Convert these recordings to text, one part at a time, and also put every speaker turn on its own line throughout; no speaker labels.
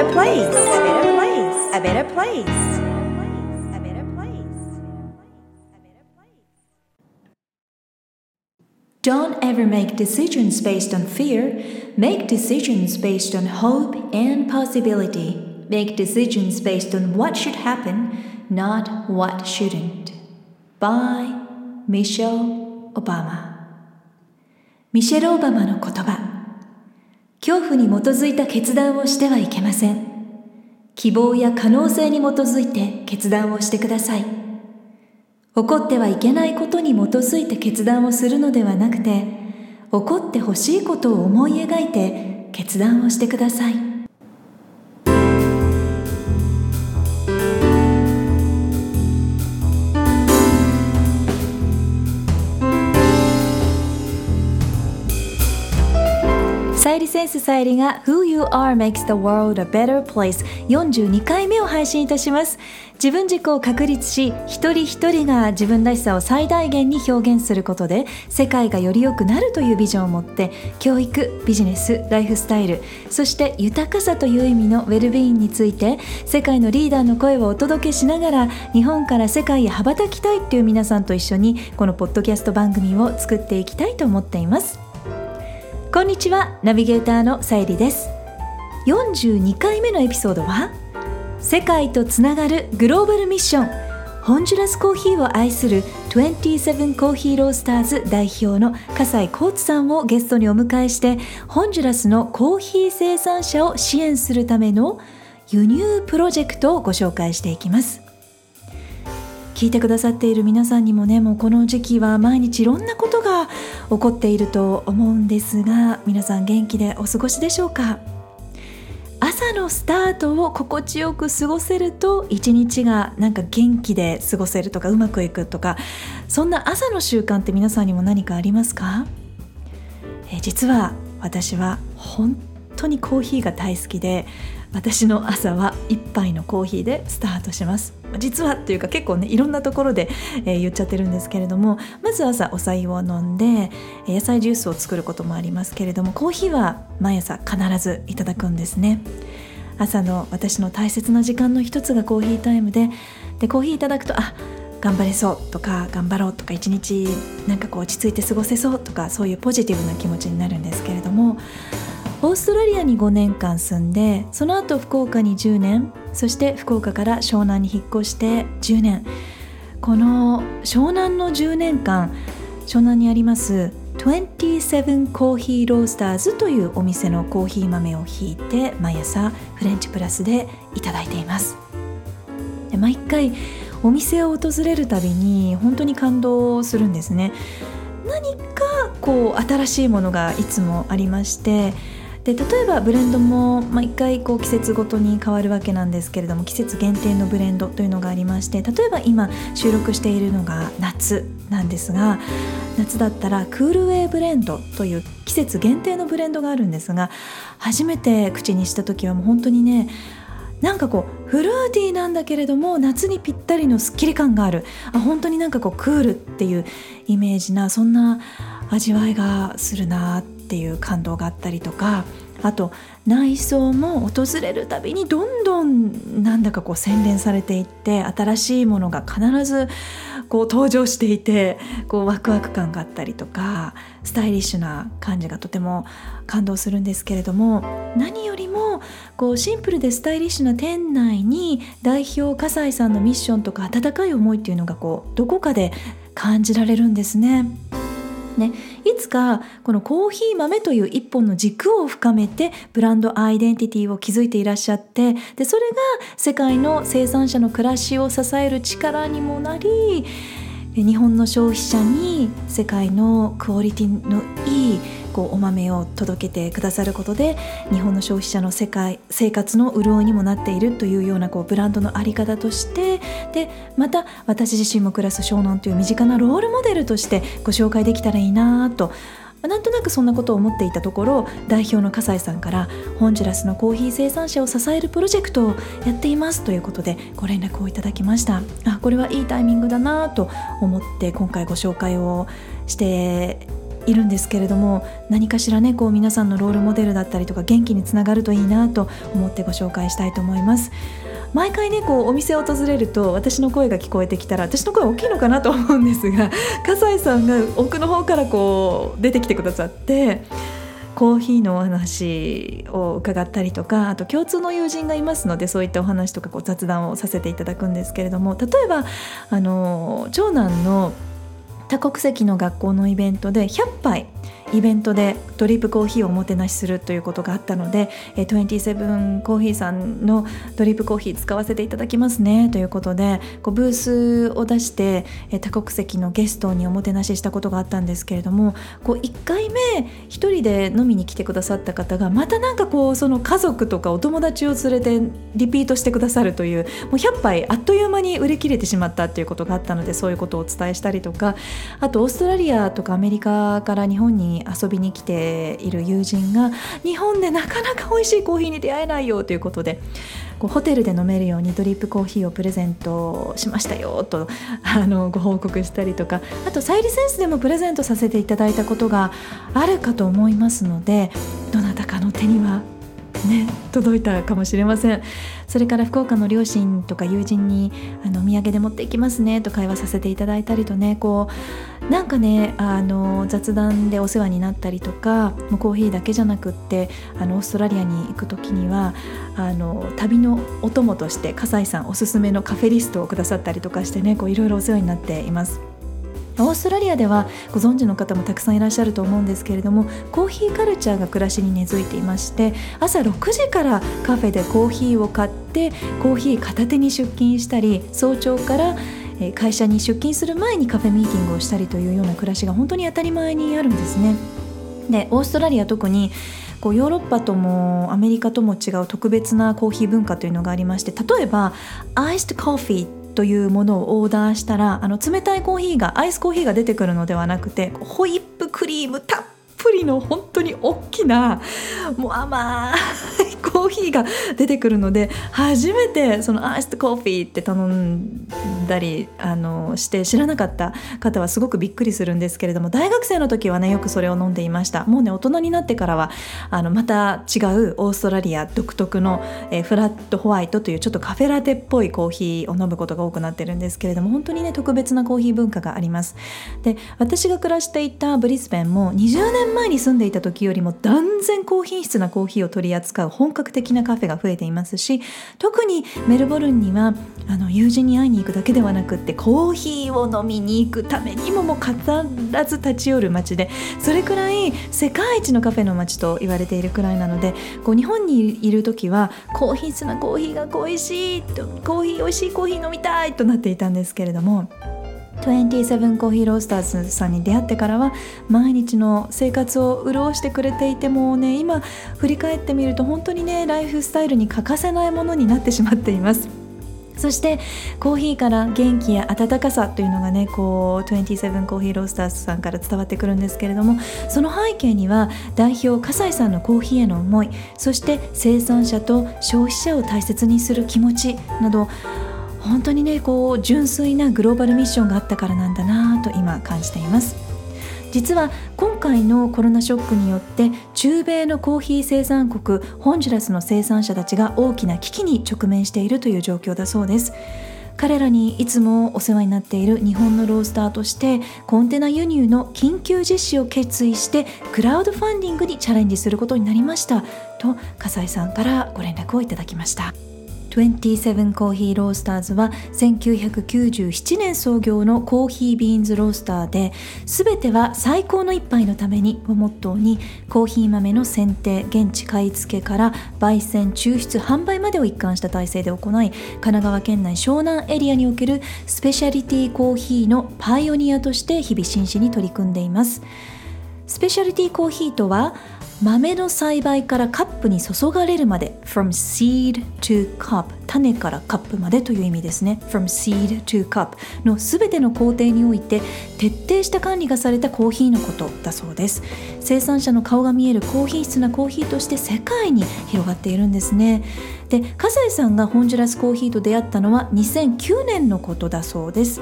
better place. A better place. A better place. A better place.
Don't ever make decisions based on fear. Make decisions based on hope and possibility. Make decisions based on what should happen, not what shouldn't. By Michelle Obama ミシェル・オバマの言葉 恐怖に基づいた決断をしてはいけません。希望や可能性に基づいて決断をしてください。怒ってはいけないことに基づいて決断をするのではなくて怒ってほしいことを思い描いて決断をしてください。センスさゆりが Who You Are Makes the World a Better Place 42回目を配信いたします。自分軸を確立し一人一人が自分らしさを最大限に表現することで世界がより良くなるというビジョンを持って教育ビジネスライフスタイルそして豊かさという意味のウェルビーインについて世界のリーダーの声をお届けしながら日本から世界へ羽ばたきたいっていう皆さんと一緒にこのポッドキャスト番組を作っていきたいと思っています。こんにちはナビゲーターのさゆりです。42回目のエピソードは世界とつながるグローバルミッションホンジュラスコーヒーを愛する27コーヒーロースターズ代表の笠井コツさんをゲストにお迎えしてホンジュラスのコーヒー生産者を支援するための輸入プロジェクトをご紹介していきます。聞いてくださっている皆さんにもねもうこの時期は毎日いろんなこ起こっていると思うんですが皆さん元気でお過ごしでしょうか？朝のスタートを心地よく過ごせると一日がなんか元気で過ごせるとかうまくいくとかそんな朝の習慣って皆さんにも何かありますか？え実は私は本当にコーヒーが大好きで私の朝は一杯のコーヒーでスタートします。実はっていうか結構ねいろんなところで、えー、言っちゃってるんですけれどもまず朝お茶を飲んで野菜ジュースを作ることもありますけれどもコーヒーは毎朝必ずいただくんですね。朝の私の大切な時間の一つがコーヒータイムででコーヒーいただくとあ頑張れそうとか頑張ろうとか一日なんかこう落ち着いて過ごせそうとかそういうポジティブな気持ちになるんですけれどもオーストラリアに5年間住んでその後福岡に10年そして福岡から湘南に引っ越して10年。この湘南の10年間湘南にあります27コーヒーロースターズというお店のコーヒー豆をひいて毎朝フレンチプラスでいただいています。毎回お店を訪れるたびに本当に感動するんですね。何かこう新しいものがいつもありましてで例えばブレンドも毎回こう季節ごとに変わるわけなんですけれども季節限定のブレンドというのがありまして例えば今収録しているのが夏なんですが夏だったらクールウェイブレンドという季節限定のブレンドがあるんですが初めて口にした時はもう本当にねなんかこうフルーティーなんだけれども夏にぴったりのすっきり感がある。あ本当になんかこうクールっていうイメージなそんな味わいがするなってていう感動があったりとかあと内装も訪れるたびにどんどんなんだかこう洗練されていって新しいものが必ずこう登場していてこうワクワク感があったりとかスタイリッシュな感じがとても感動するんですけれども何よりもこうシンプルでスタイリッシュな店内に代表笠井さんのミッションとか温かい思いっていうのがこうどこかで感じられるんですね。ね、いつかこのコーヒー豆という一本の軸を深めてブランドアイデンティティを築いていらっしゃってでそれが世界の生産者の暮らしを支える力にもなり日本の消費者に世界のクオリティのいいこうお豆を届けてくださることで日本の消費者の世界生活の潤いにもなっているというようなこうブランドの在り方としてでまた私自身も暮らす湘南という身近なロールモデルとしてご紹介できたらいいなと。なんとなくそんなことを思っていたところ代表の笠井さんからホンジュラスのコーヒー生産者を支えるプロジェクトをやっていますということでご連絡をいただきました。あこれはいいタイミングだなと思って今回ご紹介をしているんですけれども何かしらねこう皆さんのロールモデルだったりとか元気につながるといいなと思ってご紹介したいと思います。毎回ねこうお店を訪れると私の声が聞こえてきたら私の声大きいのかなと思うんですが 笠井さんが奥の方からこう出てきてくださってコーヒーのお話を伺ったりとかあと共通の友人がいますのでそういったお話とかこう雑談をさせていただくんですけれども例えばあの長男の多国籍の学校のイベントで100杯イベントでドリップコーヒーをおもてなしするということがあったので27コーヒーさんのドリップコーヒー使わせていただきますねということでこうブースを出して多国籍のゲストにおもてなししたことがあったんですけれどもこう1回目1人で飲みに来てくださった方がまたなんかこうその家族とかお友達を連れてリピートしてくださるというもう100杯あっという間に売り切れてしまったということがあったのでそういうことをお伝えしたりとかあとオーストラリアとかアメリカから日本に遊びに来ている友人が日本でなかなか美味しいコーヒーに出会えないよということでこうホテルで飲めるようにドリップコーヒーをプレゼントしましたよとあのご報告したりとかあとサイリセンスでもプレゼントさせていただいたことがあるかと思いますのでどなたかの手にはね届いたかもしれませんそれから福岡の両親とか友人にあのお土産で持っていきますねと会話させていただいたりとねこうなんかねあの雑談でお世話になったりとかもうコーヒーだけじゃなくってあのオーストラリアに行く時にはあの旅のお供として笠井さんおすすめのカフェリストをくださったりとかしてねいろいろお世話になっています。オーストラリアではご存知の方もたくさんいらっしゃると思うんですけれどもコーヒーカルチャーが暮らしに根付いていまして朝6時からカフェでコーヒーを買ってコーヒー片手に出勤したり早朝から会社に出勤する前にカフェミーティングをしたりというような暮らしが本当に当たり前にあるんですね。でオーストラリア特にこうヨーロッパともアメリカとも違う特別なコーヒー文化というのがありまして例えばアイスコーヒーというものをオーダーしたらあの冷たいコーヒーがアイスコーヒーが出てくるのではなくてホイップクリームたっぷりの本当に大きなもう甘いコーヒーが出てくるので初めてそのアイスとコーヒーって頼んだりあのして知らなかった方はすごくびっくりするんですけれども大学生の時はねよくそれを飲んでいました。もうね大人になってからはあのまた違うオーストラリア独特の、えフラットホワイトというちょっとカフェラテっぽいコーヒーを飲むことが多くなってるんですけれども本当にね特別なコーヒー文化があります。で私が暮らしていたブリスベンも20年前に住んでいた時よりも断然高品質なコーヒーを取り扱う本格的なカフェが増えていますし特にメルボルンにはあの友人に会いに行くだけではなくってコーヒーを飲みに行くためにももう必ず立ち寄る街でそれくらい世界一のカフェの街と言われているくらいなのでこう日本にいる時は高品質なコーヒーが恋しいとコーヒー美味しいコーヒー飲みたいとなっていたんですけれども27コーヒーロースターズさんに出会ってからは毎日の生活を潤してくれていてもね今振り返ってみると本当にねライフスタイルに欠かせないものになってしまっています。そしてコーヒーから元気や温かさというのがねこう27コーヒーロースターズさんから伝わってくるんですけれどもその背景には代表笠井さんのコーヒーへの思いそして生産者と消費者を大切にする気持ちなど本当にねこう純粋なグローバルミッションがあったからなんだなと今感じています実は今回のコロナショックによって中米のコーヒー生産国ホンジュラスの生産者たちが大きな危機に直面しているという状況だそうです彼らにいつもお世話になっている日本のロースターとしてコンテナ輸入の緊急実施を決意してクラウドファンディングにチャレンジすることになりましたと笠井さんからご連絡をいただきました。27コーヒーロースターズは1997年創業のコーヒービーンズロースターで全ては最高の一杯のためにをモットーにコーヒー豆の選定現地買い付けから焙煎抽出販売までを一貫した体制で行い神奈川県内湘南エリアにおけるスペシャリティコーヒーのパイオニアとして日々真摯に取り組んでいます。スペシャリティコーヒーとは豆の栽培からカップに注がれるまで from seed to cup 種からカップまでという意味ですね。from seed to cup のすべての工程において徹底した管理がされたコーヒーのことだそうです。生産者の顔が見える高品質なコーヒーとして世界に広がっているんですね。で笠井さんがホンジュラスコーヒーと出会ったのは2009年のことだそうです。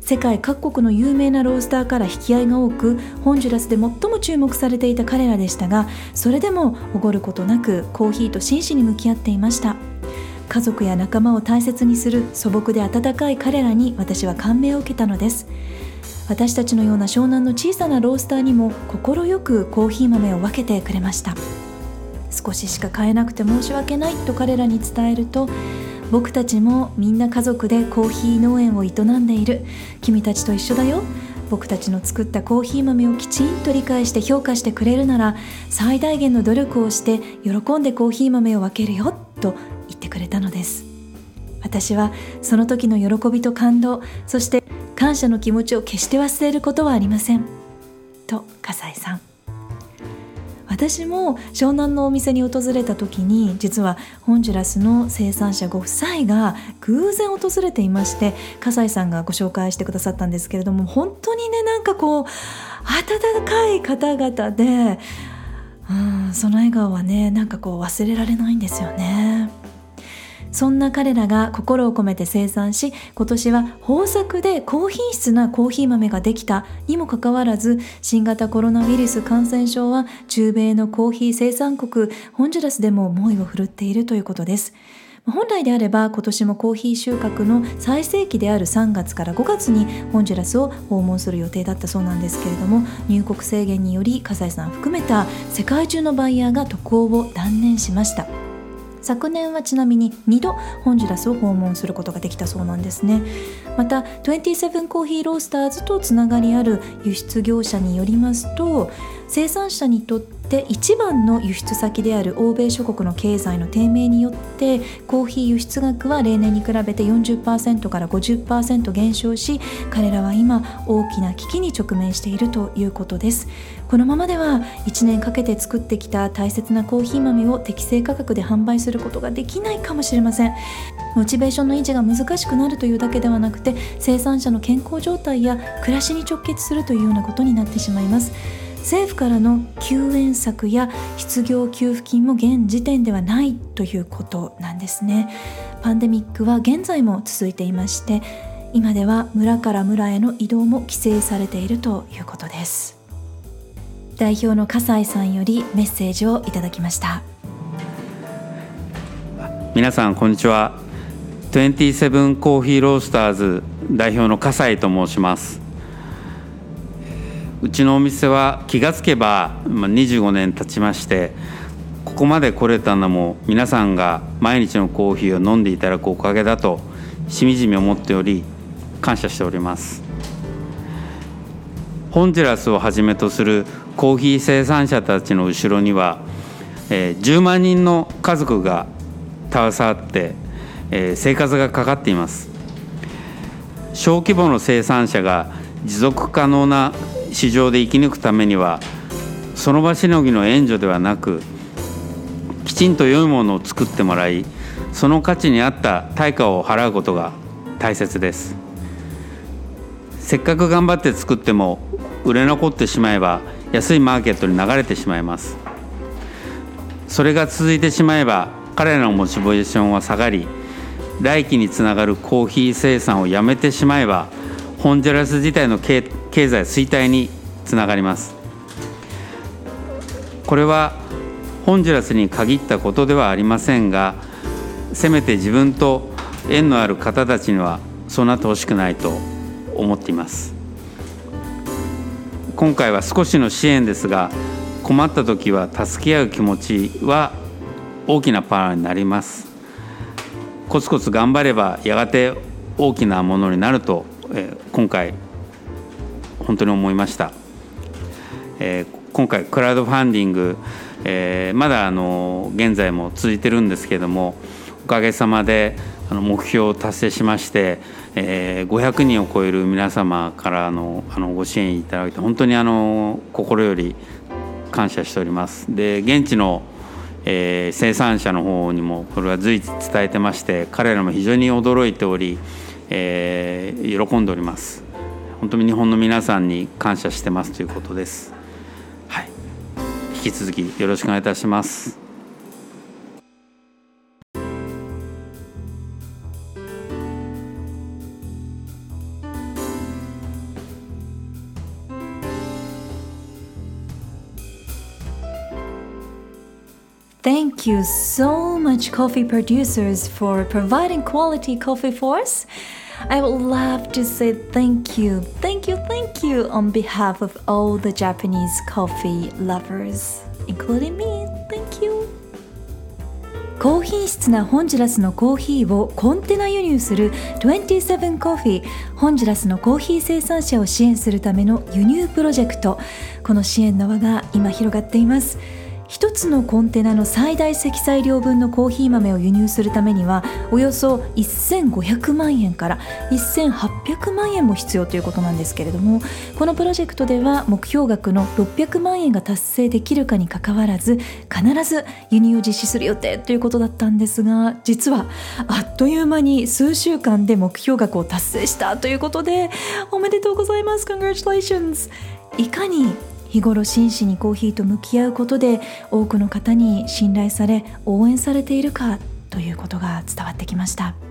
世界各国の有名なロースターから引き合いが多くホンジュラスで最も注目されていた彼らでしたがそれでもおごることなくコーヒーと真摯に向き合っていました。家族や仲間を大切にする素朴で温かい彼らに私は感銘を受けたのです。私たちのような湘南の小さなロースターにも快くコーヒー豆を分けてくれました。少ししか買えなくて申し訳ないと彼らに伝えると僕たちもみんな家族でコーヒー農園を営んでいる。君たちと一緒だよ。僕たちの作ったコーヒー豆をきちんと理解して評価してくれるなら最大限の努力をして喜んでコーヒー豆を分けるよ。と言ってくれたのです。私はその時の喜びと感動そして感謝の気持ちを決して忘れることはありません。と笠井さん。私も湘南のお店に訪れた時に実はホンジュラスの生産者ご夫妻が偶然訪れていまして笠井さんがご紹介してくださったんですけれども本当にねなんかこう温かい方々で、うん、その笑顔はねなんかこう忘れられないんですよね。そんな彼らが心を込めて生産し今年は豊作で高品質なコーヒー豆ができた。にもかかわらず新型コロナウイルス感染症は中米のコーヒー生産国ホンジュラスでも猛威を振るっているということです。本来であれば今年もコーヒー収穫の最盛期である3月から5月にホンジュラスを訪問する予定だったそうなんですけれども入国制限により笠井さん含めた世界中のバイヤーが渡航を断念しました。昨年はちなみに2度ホンジュラスを訪問することができたそうなんですね。また27コーヒーロースターズとつながりある輸出業者によりますと生産者にとってで一番の輸出先である欧米諸国の経済の低迷によってコーヒー輸出額は例年に比べて40%から50%減少し彼らは今大きな危機に直面しているということです。このままでは1年かけて作ってきた大切なコーヒー豆を適正価格で販売することができないかもしれません。モチベーションの維持が難しくなるというだけではなくて生産者の健康状態や暮らしに直結するというようなことになってしまいます。政府からの救援策や失業給付金も現時点ではないということなんですね。パンデミックは現在も続いていまして今では村から村への移動も規制されているということです。代表の笠井さんよりメッセージをいただきました。
皆さんこんにちは。27コーヒーロースターズ代表の笠井と申します。うちのお店は気がつけば25年経ちましてここまで来れたのも皆さんが毎日のコーヒーを飲んでいただくおかげだとしみじみ思っており感謝しております。ホンジュラスをはじめとするコーヒー生産者たちの後ろには、えー、10万人の家族が携わって、えー、生活がかかっています。小規模の生産者が持続可能な市場で生き抜くためにはその場しのぎの援助ではなくきちんと良いものを作ってもらいその価値に合った対価を払うことが大切です。せっかく頑張って作っても売れ残ってしまえば安いマーケットに流れてしまいます。それが続いてしまえば彼らのモチベーションは下がり来期につながるコーヒー生産をやめてしまえばホンジュラス自体の経済衰退につながります。これはホンジュラスに限ったことではありませんがせめて自分と縁のある方たちにはそうなってほしくないと思っています。今回は少しの支援ですが困った時は助け合う気持ちは大きなパワーになります。コツコツ頑張ればやがて大きなものになると、え今回本当に思いました、え今回クラウドファンディング、えまだあの現在も続いてるんですけどもおかげさまであの目標を達成しまして、えー、500人を超える皆様からのあのご支援いただいて本当にあの心より感謝しております。で現地の、えー生産者の方にもこれは随時伝えてまして彼らも非常に驚いており、えー喜んでおります。本当に日本の皆さんに感謝してますということです。はい。引き続きよろしくお願いいたします。
You so much, coffee producers, for providing quality coffee for us. I would love to say thank you, thank you, thank you on behalf of all the Japanese coffee lovers, including me. Thank you. 高品質なホンジュラスのコーヒーをコンテナ輸入する27コーヒーホンジュラスのコーヒー生産者を支援するための輸入プロジェクトこの支援の輪が今広がっています一つのコンテナの最大積載量分のコーヒー豆を輸入するためにはおよそ1500万円から1800万円も必要ということなんですけれどもこのプロジェクトでは目標額の600万円が達成できるかにかかわらず必ず輸入を実施する予定ということだったんですが実はあっという間に数週間で目標額を達成したということでおめでとうございます Congratulations! いかに日頃真摯にコーヒーと向き合うことで多くの方に信頼され応援されているかということが伝わってきました。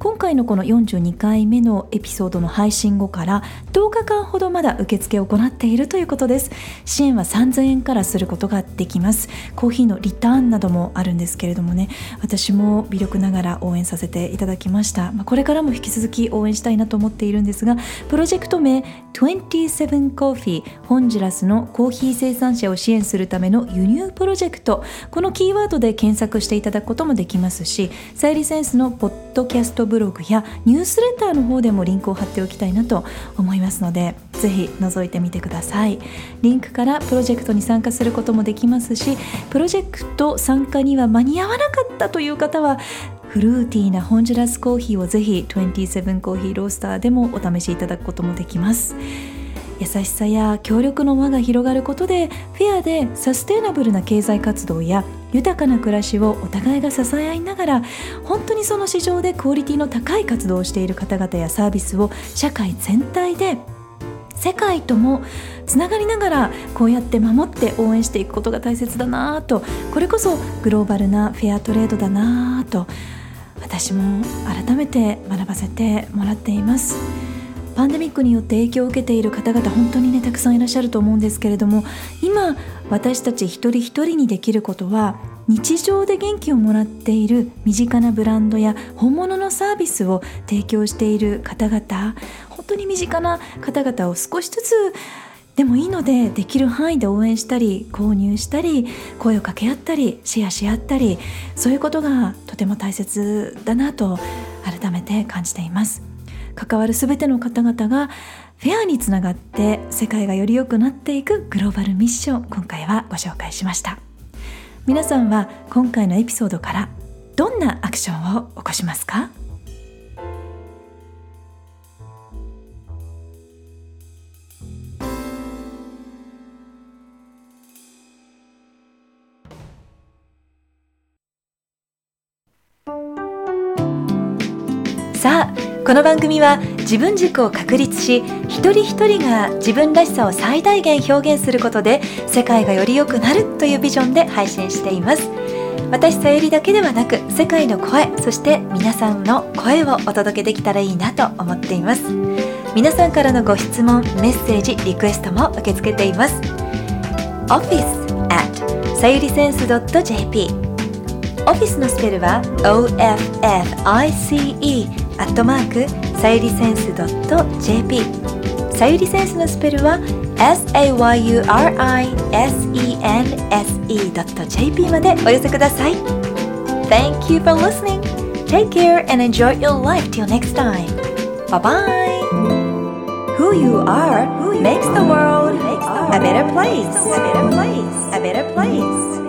今回のこの42回目のエピソードの配信後から10日間ほどまだ受付を行っているということです。支援は3000円からすることができます。コーヒーのリターンなどもあるんですけれどもね。私も微力ながら応援させていただきました、まあ、これからも引き続き応援したいなと思っているんですがプロジェクト名27コーヒーホンジュラスのコーヒー生産者を支援するための輸入プロジェクト。このキーワードで検索していただくこともできますしサイリセンスのポッドキャストブログやニュースレターの方でもリンクを貼っておきたいなと思いますのでぜひ覗いてみてください。リンクからプロジェクトに参加することもできますしプロジェクト参加には間に合わなかったという方はフルーティーなホンジュラスコーヒーをぜひ27コーヒーロースターでもお試しいただくこともできます。優しさや協力の輪が広がることでフェアでサステイナブルな経済活動や豊かな暮らしをお互いが支え合いながら本当にその市場でクオリティの高い活動をしている方々やサービスを社会全体で世界ともつながりながらこうやって守って応援していくことが大切だなとこれこそグローバルなフェアトレードだなと私も改めて学ばせてもらっています。パンデミックによって影響を受けている方々本当にねたくさんいらっしゃると思うんですけれども今私たち一人一人にできることは日常で元気をもらっている身近なブランドや本物のサービスを提供している方々本当に身近な方々を少しずつでもいいのでできる範囲で応援したり購入したり声を掛け合ったりシェアし合ったりそういうことがとても大切だなと改めて感じています。関わる全ての方々がフェアにつながって世界がより良くなっていくグローバルミッション今回はご紹介しました。皆さんは今回のエピソードからどんなアクションを起こしますか？さあこの番組は自分軸を確立し一人一人が自分らしさを最大限表現することで世界がより良くなるというビジョンで配信しています。私さゆりだけではなく世界の声そして皆さんの声をお届けできたらいいなと思っています。皆さんからのご質問メッセージリクエストも受け付けています。office at さゆりセンス .jp オフィスのスペルは OFFICE アットマークさゆりセンス .jp さゆりセンスのスペルは SAYURISENSE.jp までお寄せください Thank you for listening Take care and enjoy your life till next time Bye bye
Who you are makes the world a better place. A better place. A better place.